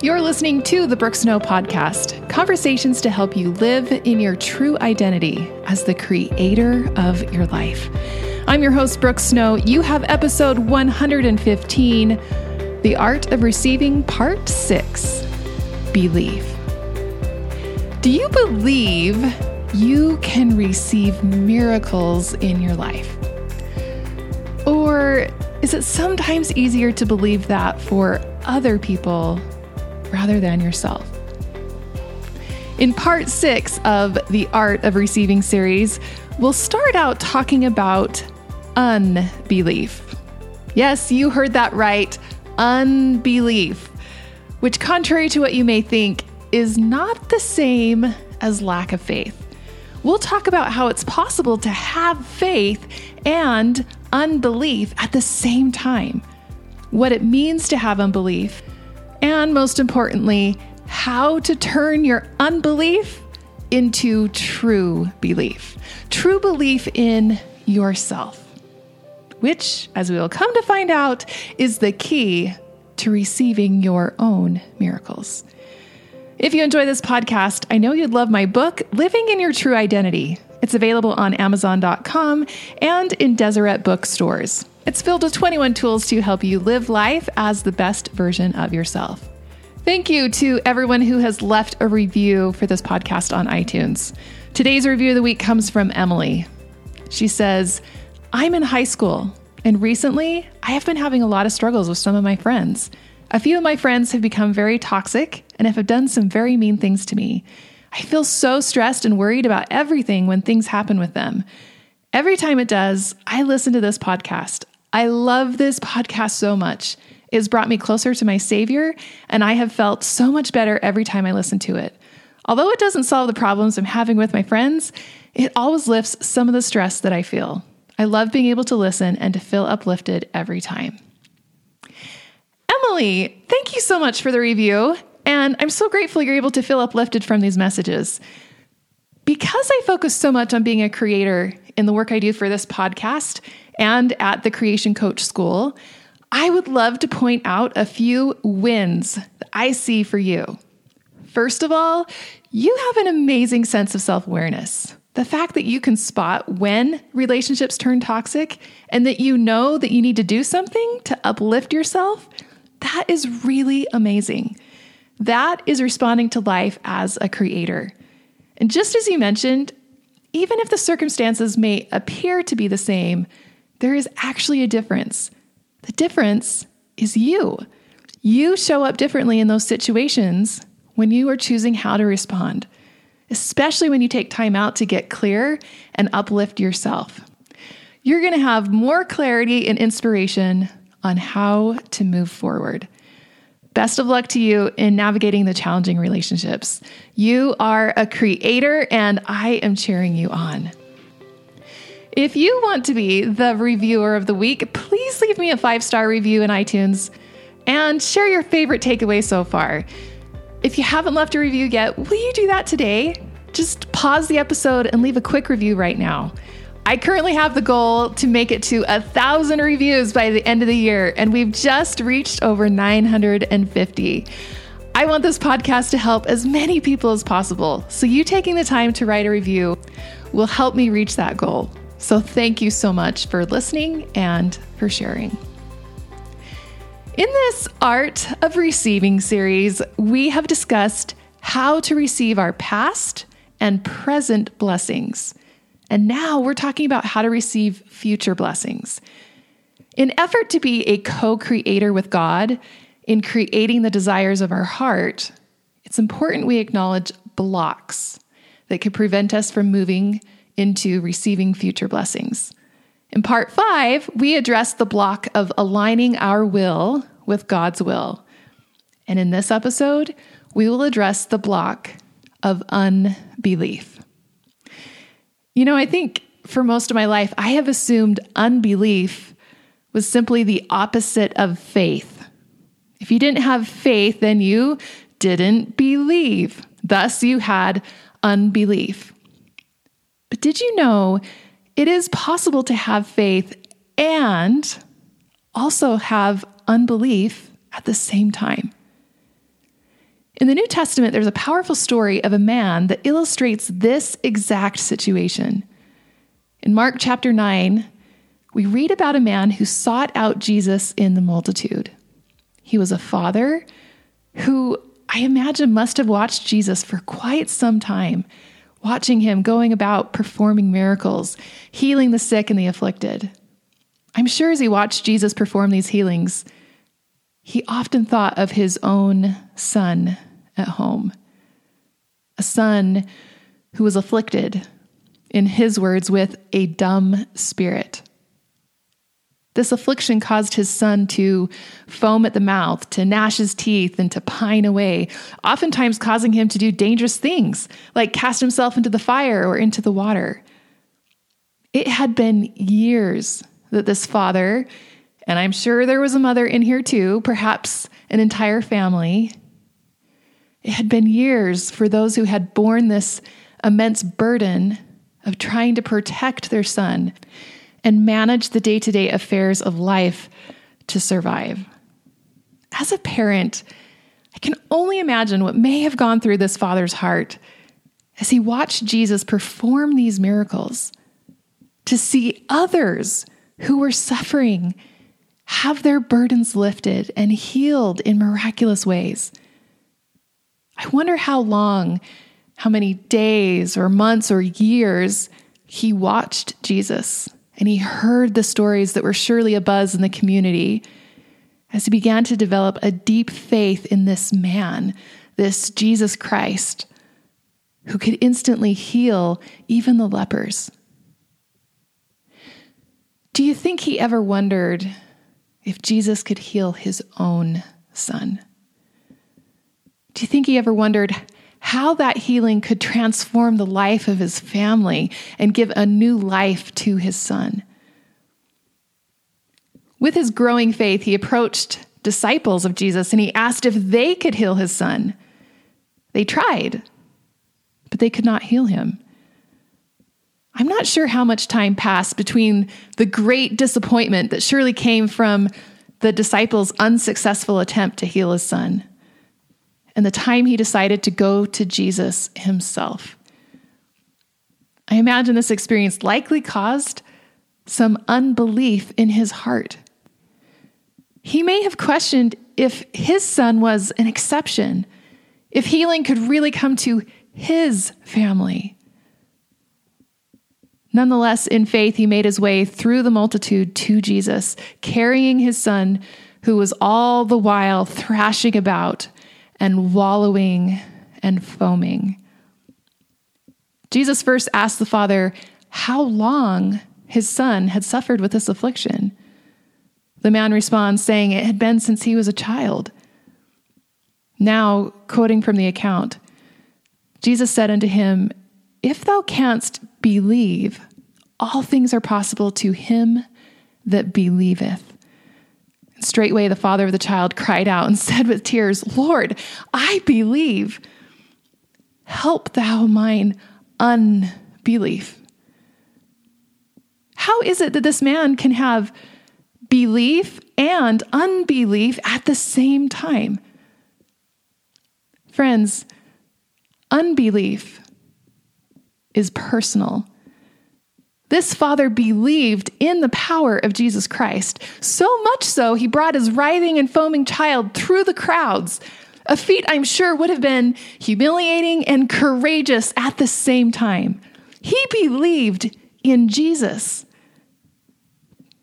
You're listening to the Brooke Snow Podcast conversations to help you live in your true identity as the creator of your life. I'm your host, Brooke Snow. You have episode 115 The Art of Receiving, Part 6 Believe. Do you believe you can receive miracles in your life? Or is it sometimes easier to believe that for other people rather than yourself? In part six of the Art of Receiving series, we'll start out talking about unbelief. Yes, you heard that right unbelief, which, contrary to what you may think, is not the same as lack of faith. We'll talk about how it's possible to have faith and unbelief at the same time, what it means to have unbelief, and most importantly, how to turn your unbelief into true belief. True belief in yourself, which, as we will come to find out, is the key to receiving your own miracles. If you enjoy this podcast, I know you'd love my book, Living in Your True Identity. It's available on Amazon.com and in Deseret bookstores. It's filled with 21 tools to help you live life as the best version of yourself. Thank you to everyone who has left a review for this podcast on iTunes. Today's review of the week comes from Emily. She says, I'm in high school, and recently I have been having a lot of struggles with some of my friends. A few of my friends have become very toxic and have done some very mean things to me. I feel so stressed and worried about everything when things happen with them. Every time it does, I listen to this podcast. I love this podcast so much. It's brought me closer to my Savior, and I have felt so much better every time I listen to it. Although it doesn't solve the problems I'm having with my friends, it always lifts some of the stress that I feel. I love being able to listen and to feel uplifted every time. Emily, thank you so much for the review. And I'm so grateful you're able to feel uplifted from these messages. Because I focus so much on being a creator in the work I do for this podcast and at the Creation Coach School, I would love to point out a few wins that I see for you. First of all, you have an amazing sense of self awareness. The fact that you can spot when relationships turn toxic and that you know that you need to do something to uplift yourself that is really amazing. That is responding to life as a creator. And just as you mentioned, even if the circumstances may appear to be the same, there is actually a difference. The difference is you. You show up differently in those situations when you are choosing how to respond, especially when you take time out to get clear and uplift yourself. You're going to have more clarity and inspiration on how to move forward. Best of luck to you in navigating the challenging relationships. You are a creator, and I am cheering you on. If you want to be the reviewer of the week, please leave me a five star review in iTunes and share your favorite takeaway so far. If you haven't left a review yet, will you do that today? Just pause the episode and leave a quick review right now. I currently have the goal to make it to a thousand reviews by the end of the year, and we've just reached over 950. I want this podcast to help as many people as possible, so you taking the time to write a review will help me reach that goal. So, thank you so much for listening and for sharing. In this Art of Receiving series, we have discussed how to receive our past and present blessings. And now we're talking about how to receive future blessings. In effort to be a co-creator with God in creating the desires of our heart, it's important we acknowledge blocks that could prevent us from moving into receiving future blessings. In part five, we address the block of aligning our will with God's will. And in this episode, we will address the block of unbelief. You know, I think for most of my life, I have assumed unbelief was simply the opposite of faith. If you didn't have faith, then you didn't believe. Thus, you had unbelief. But did you know it is possible to have faith and also have unbelief at the same time? In the New Testament, there's a powerful story of a man that illustrates this exact situation. In Mark chapter 9, we read about a man who sought out Jesus in the multitude. He was a father who I imagine must have watched Jesus for quite some time, watching him going about performing miracles, healing the sick and the afflicted. I'm sure as he watched Jesus perform these healings, he often thought of his own son at home, a son who was afflicted, in his words, with a dumb spirit. This affliction caused his son to foam at the mouth, to gnash his teeth, and to pine away, oftentimes causing him to do dangerous things, like cast himself into the fire or into the water. It had been years that this father, and I'm sure there was a mother in here too, perhaps an entire family, it had been years for those who had borne this immense burden of trying to protect their son and manage the day to day affairs of life to survive. As a parent, I can only imagine what may have gone through this father's heart as he watched Jesus perform these miracles, to see others who were suffering have their burdens lifted and healed in miraculous ways. I wonder how long, how many days or months or years he watched Jesus and he heard the stories that were surely abuzz in the community as he began to develop a deep faith in this man, this Jesus Christ, who could instantly heal even the lepers. Do you think he ever wondered if Jesus could heal his own son? Do you think he ever wondered how that healing could transform the life of his family and give a new life to his son? With his growing faith, he approached disciples of Jesus and he asked if they could heal his son. They tried, but they could not heal him. I'm not sure how much time passed between the great disappointment that surely came from the disciples' unsuccessful attempt to heal his son and the time he decided to go to Jesus himself. I imagine this experience likely caused some unbelief in his heart. He may have questioned if his son was an exception, if healing could really come to his family. Nonetheless, in faith, he made his way through the multitude to Jesus, carrying his son, who was all the while thrashing about and wallowing and foaming. Jesus first asked the Father how long his son had suffered with this affliction. The man responds, saying it had been since he was a child. Now, quoting from the account, Jesus said unto him, If thou canst believe, all things are possible to him that believeth. Straightway, the father of the child cried out and said with tears, Lord, I believe. Help thou mine unbelief. How is it that this man can have belief and unbelief at the same time? Friends, unbelief is personal. This father believed in the power of Jesus Christ, so much so he brought his writhing and foaming child through the crowds, a feat I'm sure would have been humiliating and courageous at the same time. He believed in Jesus,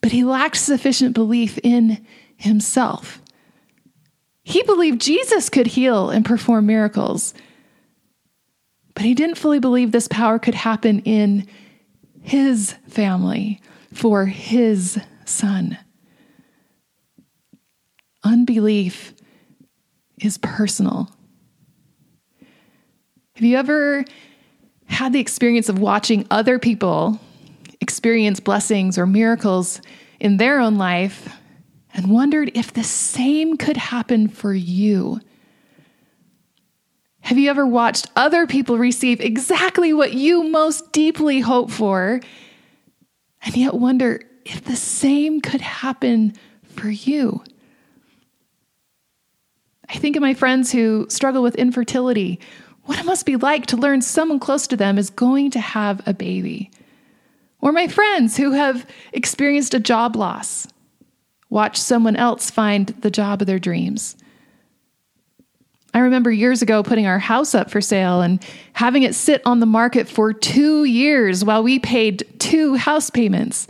but he lacked sufficient belief in himself. He believed Jesus could heal and perform miracles, but he didn't fully believe this power could happen in his family, for his son. Unbelief is personal. Have you ever had the experience of watching other people experience blessings or miracles in their own life and wondered if the same could happen for you? Have you ever watched other people receive exactly what you most deeply hope for and yet wonder if the same could happen for you? I think of my friends who struggle with infertility, what it must be like to learn someone close to them is going to have a baby. Or my friends who have experienced a job loss, watch someone else find the job of their dreams. I remember years ago putting our house up for sale and having it sit on the market for two years while we paid two house payments.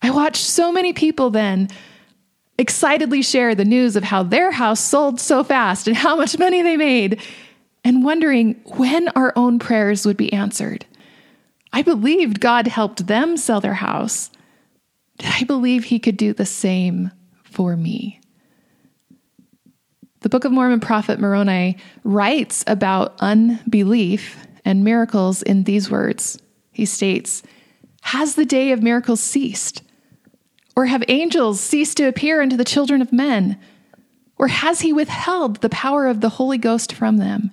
I watched so many people then excitedly share the news of how their house sold so fast and how much money they made and wondering when our own prayers would be answered. I believed God helped them sell their house. Did I believe He could do the same for me? The Book of Mormon prophet Moroni writes about unbelief and miracles in these words. He states, Has the day of miracles ceased? Or have angels ceased to appear unto the children of men? Or has he withheld the power of the Holy Ghost from them?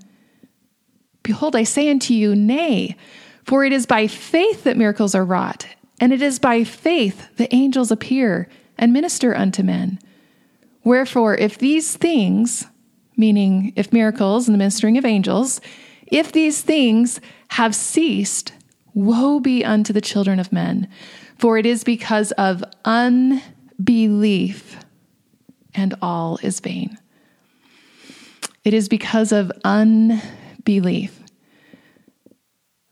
Behold, I say unto you, Nay, for it is by faith that miracles are wrought, and it is by faith the angels appear and minister unto men. Wherefore, if these things, meaning if miracles and the ministering of angels, if these things have ceased, woe be unto the children of men. For it is because of unbelief, and all is vain. It is because of unbelief.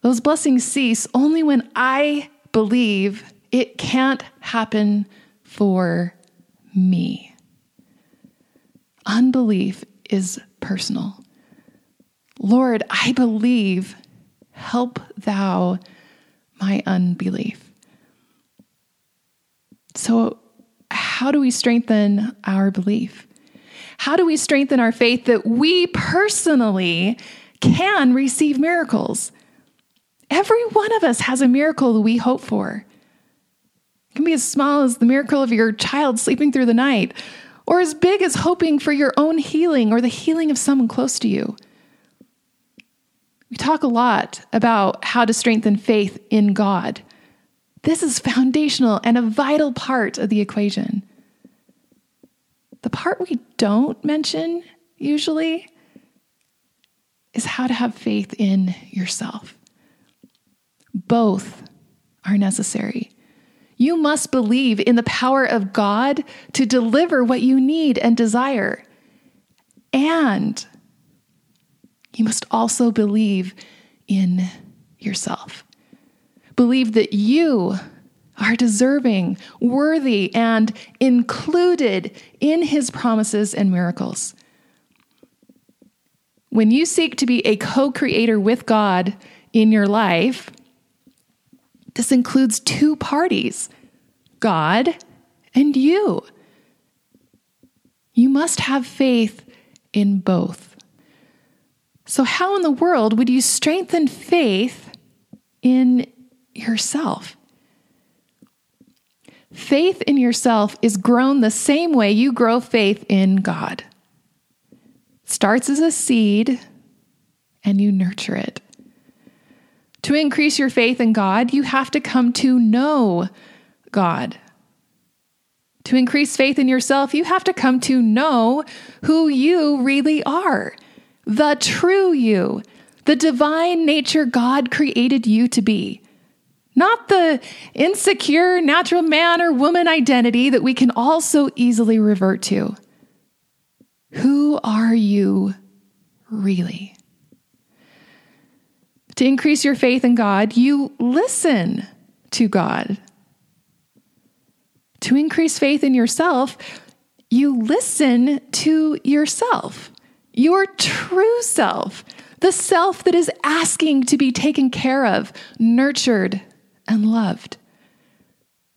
Those blessings cease only when I believe it can't happen for me. Unbelief is personal. Lord, I believe, help thou my unbelief. So, how do we strengthen our belief? How do we strengthen our faith that we personally can receive miracles? Every one of us has a miracle that we hope for. It can be as small as the miracle of your child sleeping through the night, or as big as hoping for your own healing or the healing of someone close to you. We talk a lot about how to strengthen faith in God. This is foundational and a vital part of the equation. The part we don't mention usually is how to have faith in yourself. Both are necessary. You must believe in the power of God to deliver what you need and desire. And you must also believe in yourself. Believe that you are deserving, worthy, and included in his promises and miracles. When you seek to be a co creator with God in your life, this includes two parties God and you. You must have faith in both. So, how in the world would you strengthen faith in yourself? Faith in yourself is grown the same way you grow faith in God. It starts as a seed and you nurture it. To increase your faith in God, you have to come to know God. To increase faith in yourself, you have to come to know who you really are the true you, the divine nature God created you to be. Not the insecure natural man or woman identity that we can all so easily revert to. Who are you really? To increase your faith in God, you listen to God. To increase faith in yourself, you listen to yourself, your true self, the self that is asking to be taken care of, nurtured, and loved.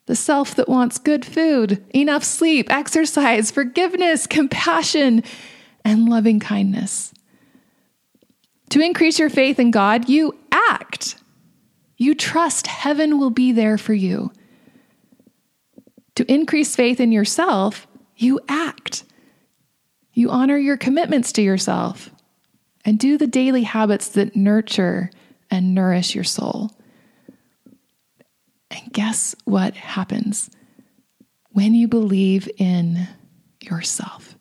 The self that wants good food, enough sleep, exercise, forgiveness, compassion, and loving kindness. To increase your faith in God, you act. You trust heaven will be there for you. To increase faith in yourself, you act. You honor your commitments to yourself and do the daily habits that nurture and nourish your soul. And guess what happens when you believe in yourself?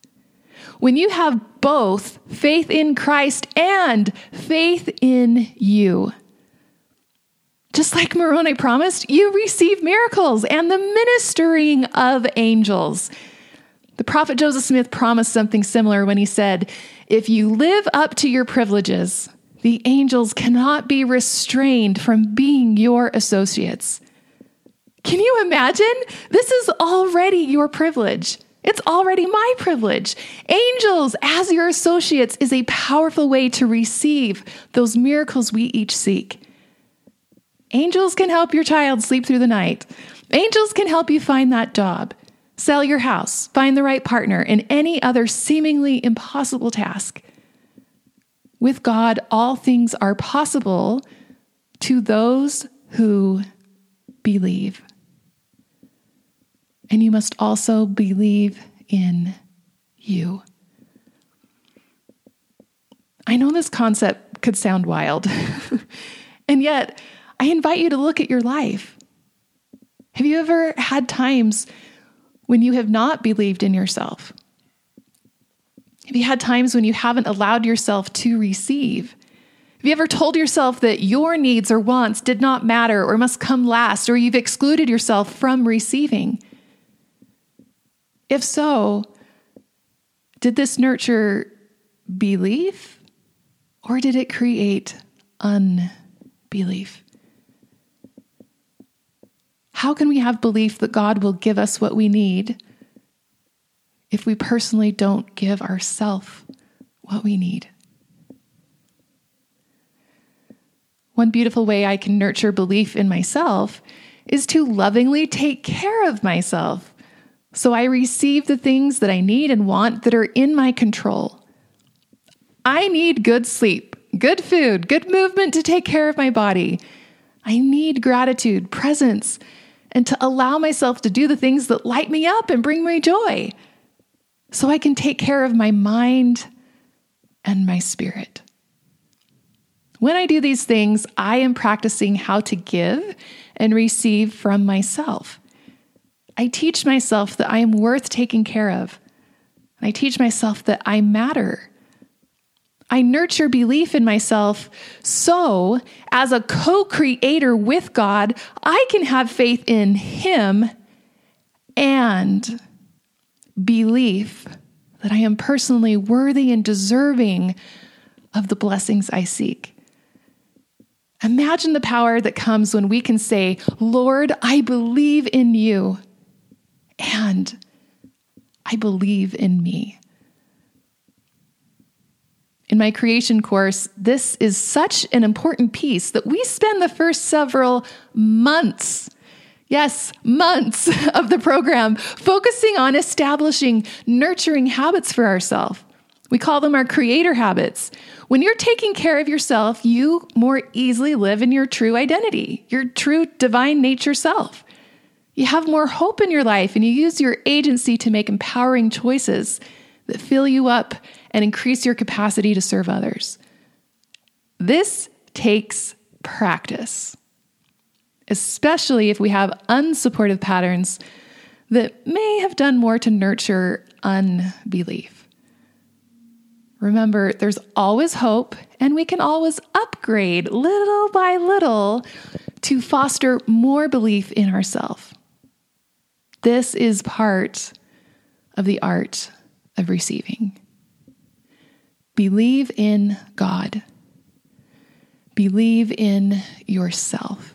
When you have both faith in Christ and faith in you. Just like Moroni promised, you receive miracles and the ministering of angels. The prophet Joseph Smith promised something similar when he said, If you live up to your privileges, the angels cannot be restrained from being your associates. Can you imagine? This is already your privilege. It's already my privilege. Angels as your associates is a powerful way to receive those miracles we each seek. Angels can help your child sleep through the night. Angels can help you find that job, sell your house, find the right partner, and any other seemingly impossible task. With God, all things are possible to those who believe. And you must also believe in you. I know this concept could sound wild, and yet I invite you to look at your life. Have you ever had times when you have not believed in yourself? Have you had times when you haven't allowed yourself to receive? Have you ever told yourself that your needs or wants did not matter or must come last, or you've excluded yourself from receiving? If so, did this nurture belief or did it create unbelief? How can we have belief that God will give us what we need if we personally don't give ourselves what we need? One beautiful way I can nurture belief in myself is to lovingly take care of myself so I receive the things that I need and want that are in my control. I need good sleep, good food, good movement to take care of my body. I need gratitude, presence, and to allow myself to do the things that light me up and bring me joy so I can take care of my mind and my spirit. When I do these things, I am practicing how to give and receive from myself. I teach myself that I am worth taking care of. I teach myself that I matter I nurture belief in myself so, as a co creator with God, I can have faith in Him and belief that I am personally worthy and deserving of the blessings I seek. Imagine the power that comes when we can say, Lord, I believe in you and I believe in me in my creation course, this is such an important piece that we spend the first several months yes, months of the program focusing on establishing nurturing habits for ourselves. We call them our creator habits. When you're taking care of yourself, you more easily live in your true identity, your true divine nature self. You have more hope in your life and you use your agency to make empowering choices that fill you up and increase your capacity to serve others. This takes practice, especially if we have unsupportive patterns that may have done more to nurture unbelief. Remember, there's always hope, and we can always upgrade little by little to foster more belief in ourselves. This is part of the art of receiving. Believe in God. Believe in yourself.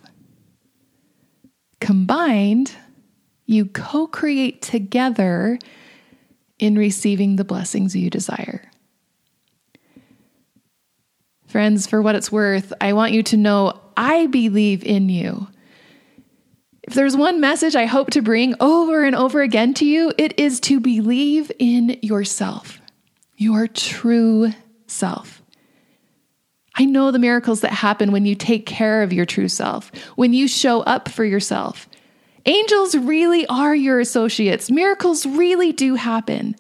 Combined, you co create together in receiving the blessings you desire. Friends, for what it's worth, I want you to know I believe in you. If there's one message I hope to bring over and over again to you, it is to believe in yourself your true self. I know the miracles that happen when you take care of your true self, when you show up for yourself. Angels really are your associates. Miracles really do happen.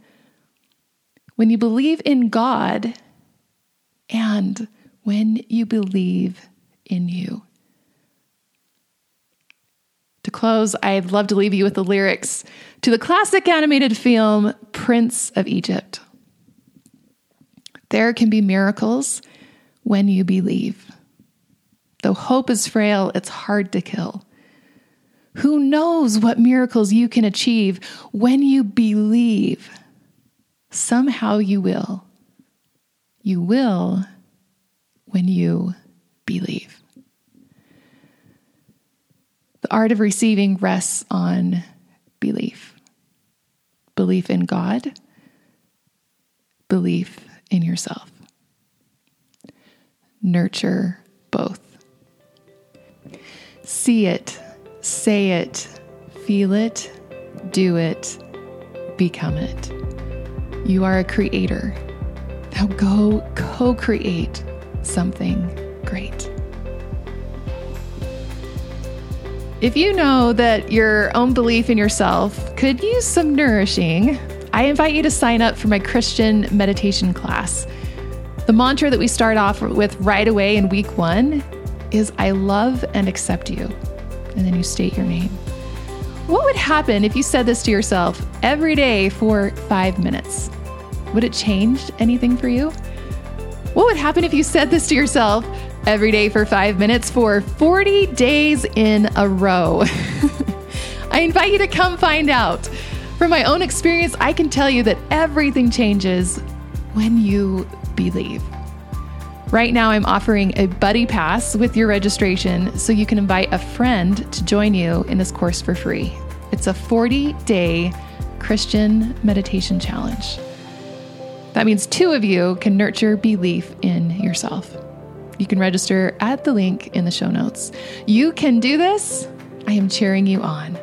When you believe in God and when you believe in you. To close, I'd love to leave you with the lyrics to the classic animated film Prince of Egypt. There can be miracles when you believe. Though hope is frail, it's hard to kill. Who knows what miracles you can achieve when you believe? Somehow you will. You will when you believe. The art of receiving rests on belief belief in God, belief in yourself. Nurture both. See it, say it, feel it, do it, become it. You are a creator. Now go co create something great. If you know that your own belief in yourself could use some nourishing, I invite you to sign up for my Christian meditation class. The mantra that we start off with right away in week one is I love and accept you. And then you state your name. What would happen if you said this to yourself every day for five minutes? Would it change anything for you? What would happen if you said this to yourself every day for five minutes for 40 days in a row. I invite you to come find out. From my own experience, I can tell you that everything changes when you believe. Right now, I'm offering a buddy pass with your registration so you can invite a friend to join you in this course for free. It's a 40 day Christian meditation challenge. That means two of you can nurture belief in yourself. You can register at the link in the show notes. You can do this. I am cheering you on.